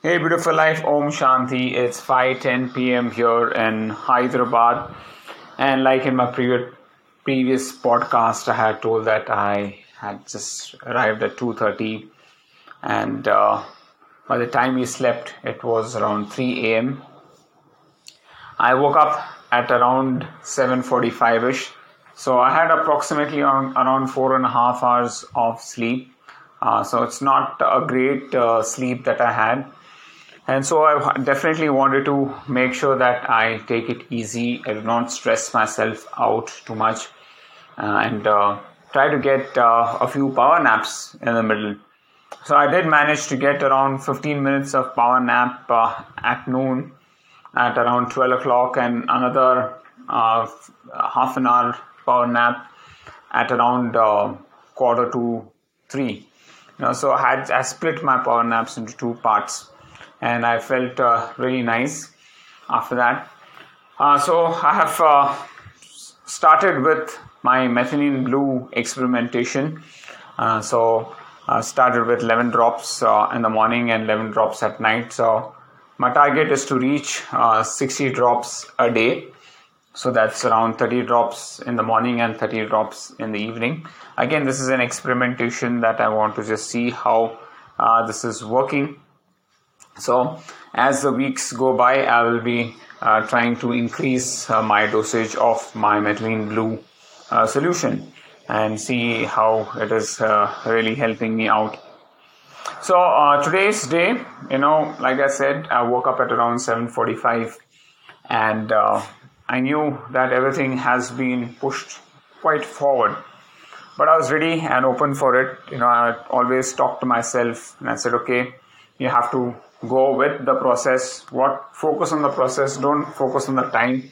Hey, beautiful life, Om Shanti. It's 5:10 p.m. here in Hyderabad, and like in my previous previous podcast, I had told that I had just arrived at 2:30, and uh, by the time we slept, it was around 3 a.m. I woke up at around 7:45 ish, so I had approximately around, around four and a half hours of sleep. Uh, so it's not a great uh, sleep that I had and so I definitely wanted to make sure that I take it easy. I do not stress myself out too much, uh, and uh, try to get uh, a few power naps in the middle. So I did manage to get around 15 minutes of power nap uh, at noon, at around 12 o'clock, and another uh, half an hour power nap at around uh, quarter to three. You know, so I had I split my power naps into two parts and I felt uh, really nice after that. Uh, so I have uh, started with my methylene blue experimentation. Uh, so I started with 11 drops uh, in the morning and 11 drops at night. So my target is to reach uh, 60 drops a day. So that's around 30 drops in the morning and 30 drops in the evening. Again, this is an experimentation that I want to just see how this is working so, as the weeks go by, I will be uh, trying to increase uh, my dosage of my methylene blue uh, solution and see how it is uh, really helping me out. So uh, today's day, you know, like I said, I woke up at around 7:45, and uh, I knew that everything has been pushed quite forward. But I was ready and open for it. You know, I always talked to myself and I said, okay, you have to go with the process. What focus on the process don't focus on the time.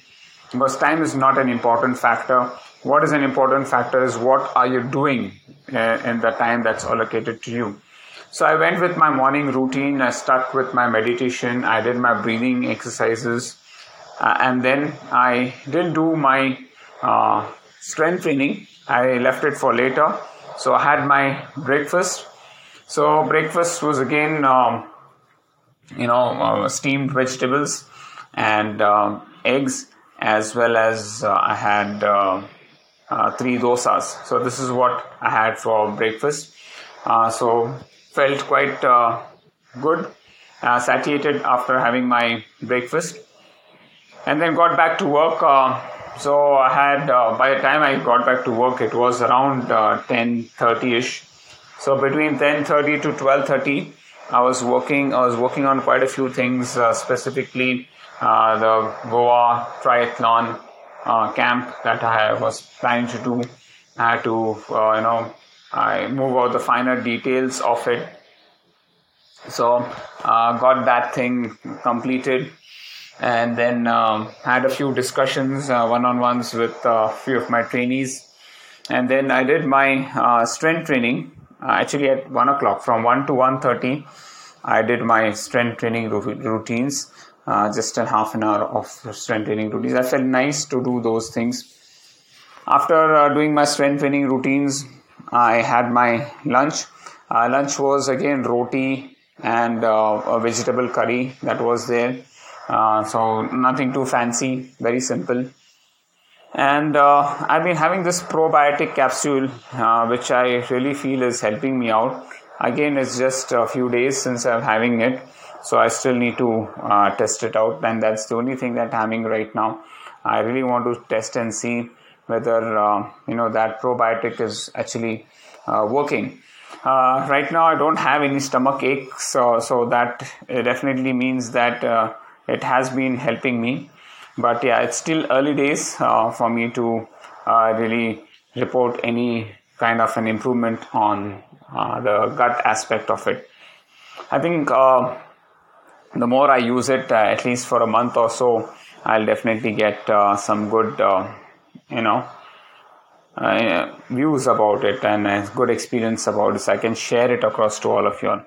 Because time is not an important factor. What is an important factor is what are you doing uh, in the time that's allocated to you. So i went with my morning routine. I stuck with my meditation. I did my breathing exercises. Uh, and then i didn't do my uh, strength training. I left it for later. So i had my breakfast. So breakfast was again um, you know uh, steamed vegetables and uh, eggs as well as uh, I had uh, uh, three dosas. So this is what I had for breakfast. Uh, so felt quite good, satiated after having my breakfast, and then got back to work. so I had by the time I got back to work, it was around ten thirty ish. So between ten thirty to twelve thirty. I was working. I was working on quite a few things, uh, specifically uh, the Goa triathlon uh, camp that I was planning to do. I had to, uh, you know, I move out the finer details of it. So uh, got that thing completed, and then um, had a few discussions, uh, one-on-ones with a few of my trainees, and then I did my strength training actually at 1 o'clock from 1 to 1.30 i did my strength training routines uh, just a half an hour of strength training routines. I felt nice to do those things. After uh, doing my strength training routines i had my lunch. Uh, lunch was again roti and uh, a vegetable curry that was there. Uh, so nothing too fancy very simple and uh, I've been having this probiotic capsule, uh, which I really feel is helping me out. Again, it's just a few days since I'm having it, so I still need to uh, test it out, and that's the only thing that I'm having right now. I really want to test and see whether uh, you know that probiotic is actually uh, working. Uh, right now, I don't have any stomach aches, so, so that definitely means that it has been helping me but yeah it's still early days uh, for me to uh, really report any kind of an improvement on uh, the gut aspect of it. I think uh, the more i use it uh, at least for a month or so i'll definitely get uh, some good you know views about it and good experience about it so i can share it across to all of you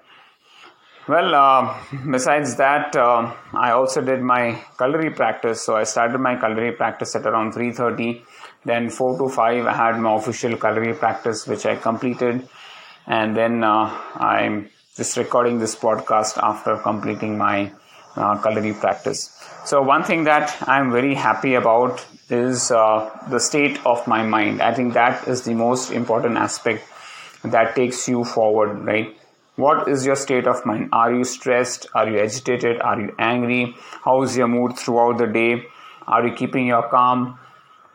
well, uh, besides that, uh, I also did my culinary practice. So I started my culinary practice at around 3:30. Then 4 to 5, I had my official culinary practice, which I completed, and then uh, I just recording this podcast after completing my uh, culinary practice. So, one thing that I'm very happy about is uh, the state of my mind. I think that is the most important aspect that takes you forward, right? What is your state of mind? Are you stressed? Are you agitated? Are you angry? How is your mood throughout the day? Are you keeping your calm?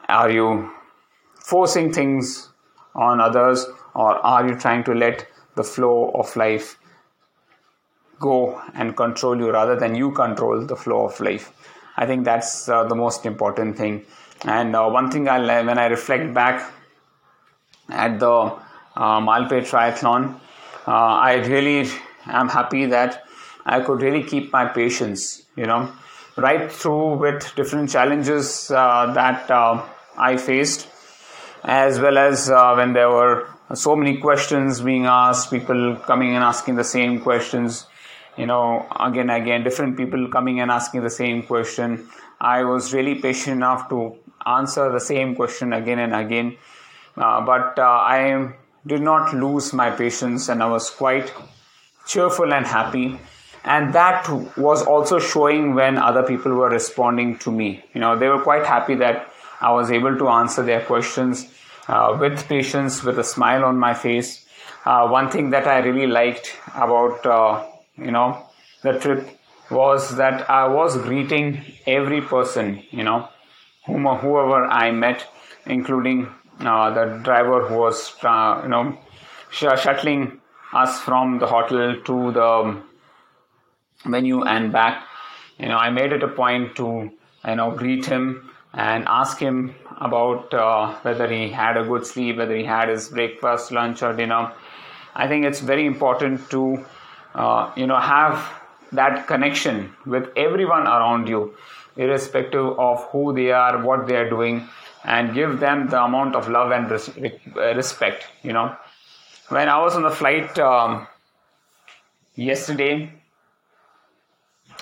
Are you forcing things on others? Or are you trying to let the flow of life go and control you rather than you control the flow of life? I think that's uh, the most important thing. And uh, one thing I when I reflect back at the uh, Malpe Triathlon, I really am happy that I could really keep my patience. You know, right through with different challenges uh, that uh, I faced, as well as uh, when there were so many questions being asked, people coming and asking the same questions you know again and again different people coming and asking the same question i was really patient enough to answer the same question again and again uh, but uh, i did not lose my patience and i was quite cheerful and happy. And that was also showing when other people were responding to me. You know they were quite happy that i was able to answer their questions uh, with patience with a smile on my face. Uh, one thing that i really liked about uh, you know the trip was that I was greeting every person you know whom whoever I met, including the driver who was uh, you know sh- shuttling us from the hotel to the venue and back. You know, I made it a point to you know greet him and ask him about uh, whether he had a good sleep, whether he had his breakfast, lunch, or dinner. I think it's very important to uh, you know have that connection with everyone around you irrespective of who they are what they are doing and give them the amount of love and res- respect you know. When i was on the flight um, yesterday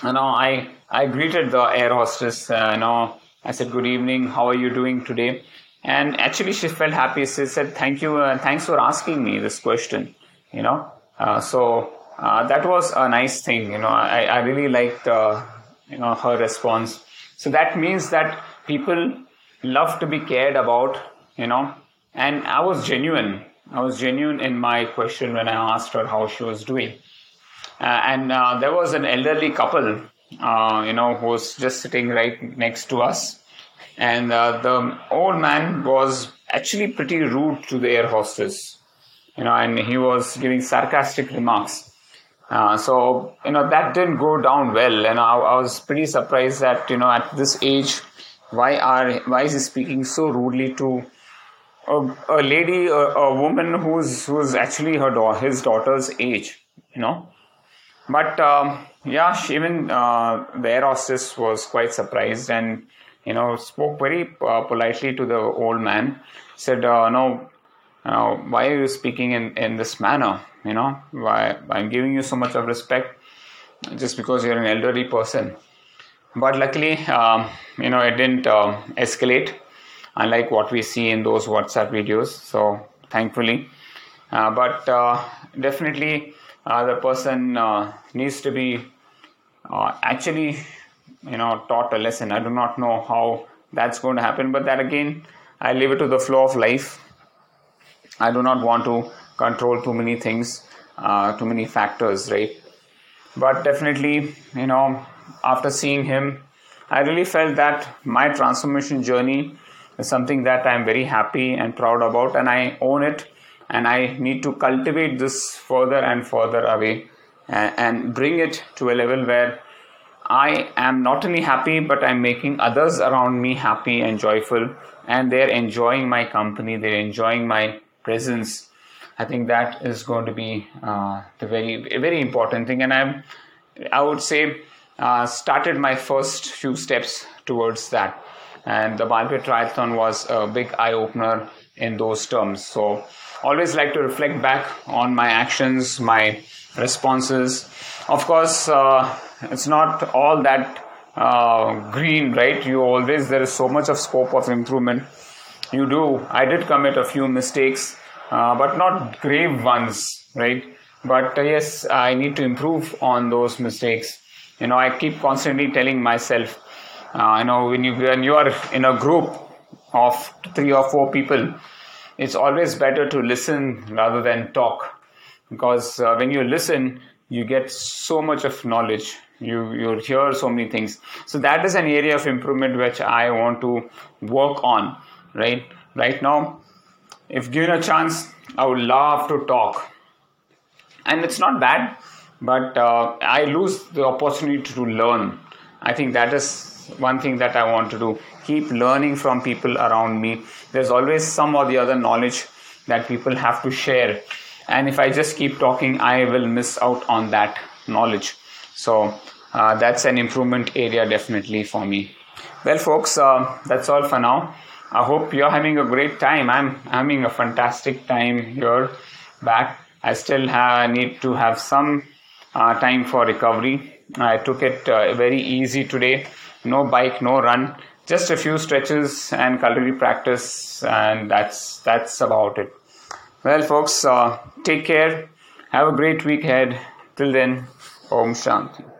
you know i i greeted the air hostess uh, you know. I said good evening. How are you doing today? And actually she felt happy. She said thank you uh, thanks for asking me this question you know. Uh, so uh, that was a nice thing. You know, I, I really liked uh, you know her response. So that means that people love to be cared about. You know, and I was genuine. I was genuine in my question when I asked her how she was doing. Uh, and uh, there was an elderly couple, uh, you know, who was just sitting right next to us. And uh, the old man was actually pretty rude to the air hostess, you know, and he was giving sarcastic remarks uh, so you know that didn't go down well, and I, I, was pretty surprised that you know at this age, why are why is he speaking so rudely to a, a lady, a, a, woman who's who's actually her da- his daughter's age, you know. But um, yeah, even uh, the air hostess was quite surprised and you know spoke very uh, politely to the old man. Said, uh, "No, uh, why are you speaking in in this manner?" you know why i'm giving you so much of respect just because you're an elderly person but luckily um, you know it didn't uh, escalate unlike what we see in those whatsapp videos. So thankfully. Uh, but uh, definitely uh, the person uh, needs to be uh, actually you know taught a lesson. I do not know how that's going to happen but that again i leave it to the flow of life. I do not want to control too many things, uh, too many factors, right? But definitely, you know, after seeing him, I really felt that my transformation journey is something that I'm very happy and proud about, and I own it. And I need to cultivate this further and further away and, bring it to a level where I am not only happy, but I'm making others around me happy and joyful, and they're enjoying my company, they're enjoying my presence, I think that is going to be uh, the very very important thing, and I'm I would say uh, started my first few steps towards that, and the Malpe Triathlon was a big eye opener in those terms. So always like to reflect back on my actions, my responses. Of course, uh, it's not all that uh, green, right? You always there is so much of scope of improvement. You do. I did commit a few mistakes uh, but not grave ones, right? but uh, yes i need to improve on those mistakes you know i keep constantly telling myself uh, you know when you when you are in a group of three or four people it's always better to listen rather than talk. Because uh, when you listen you get so much of knowledge. You you hear so many things. So that is an area of improvement which i want to work on right? Right now if given a chance i would love to talk. And it's not bad but uh, i lose the opportunity to learn. I think that is one thing that i want to do. Keep learning from people around me. There's always some or the other knowledge that people have to share. And if i just keep talking i will miss out on that knowledge. So uh, that's an improvement area definitely for me. Well folks uh, that's all for now. I hope you're having a great time. I'm having a fantastic time here back. I still have, need to have some uh, time for recovery. I took it uh, very easy today. No bike no run. Just a few stretches and Kalari practice and that's that's about it. Well folks uh, take care. Have a great week ahead. Till then om shanti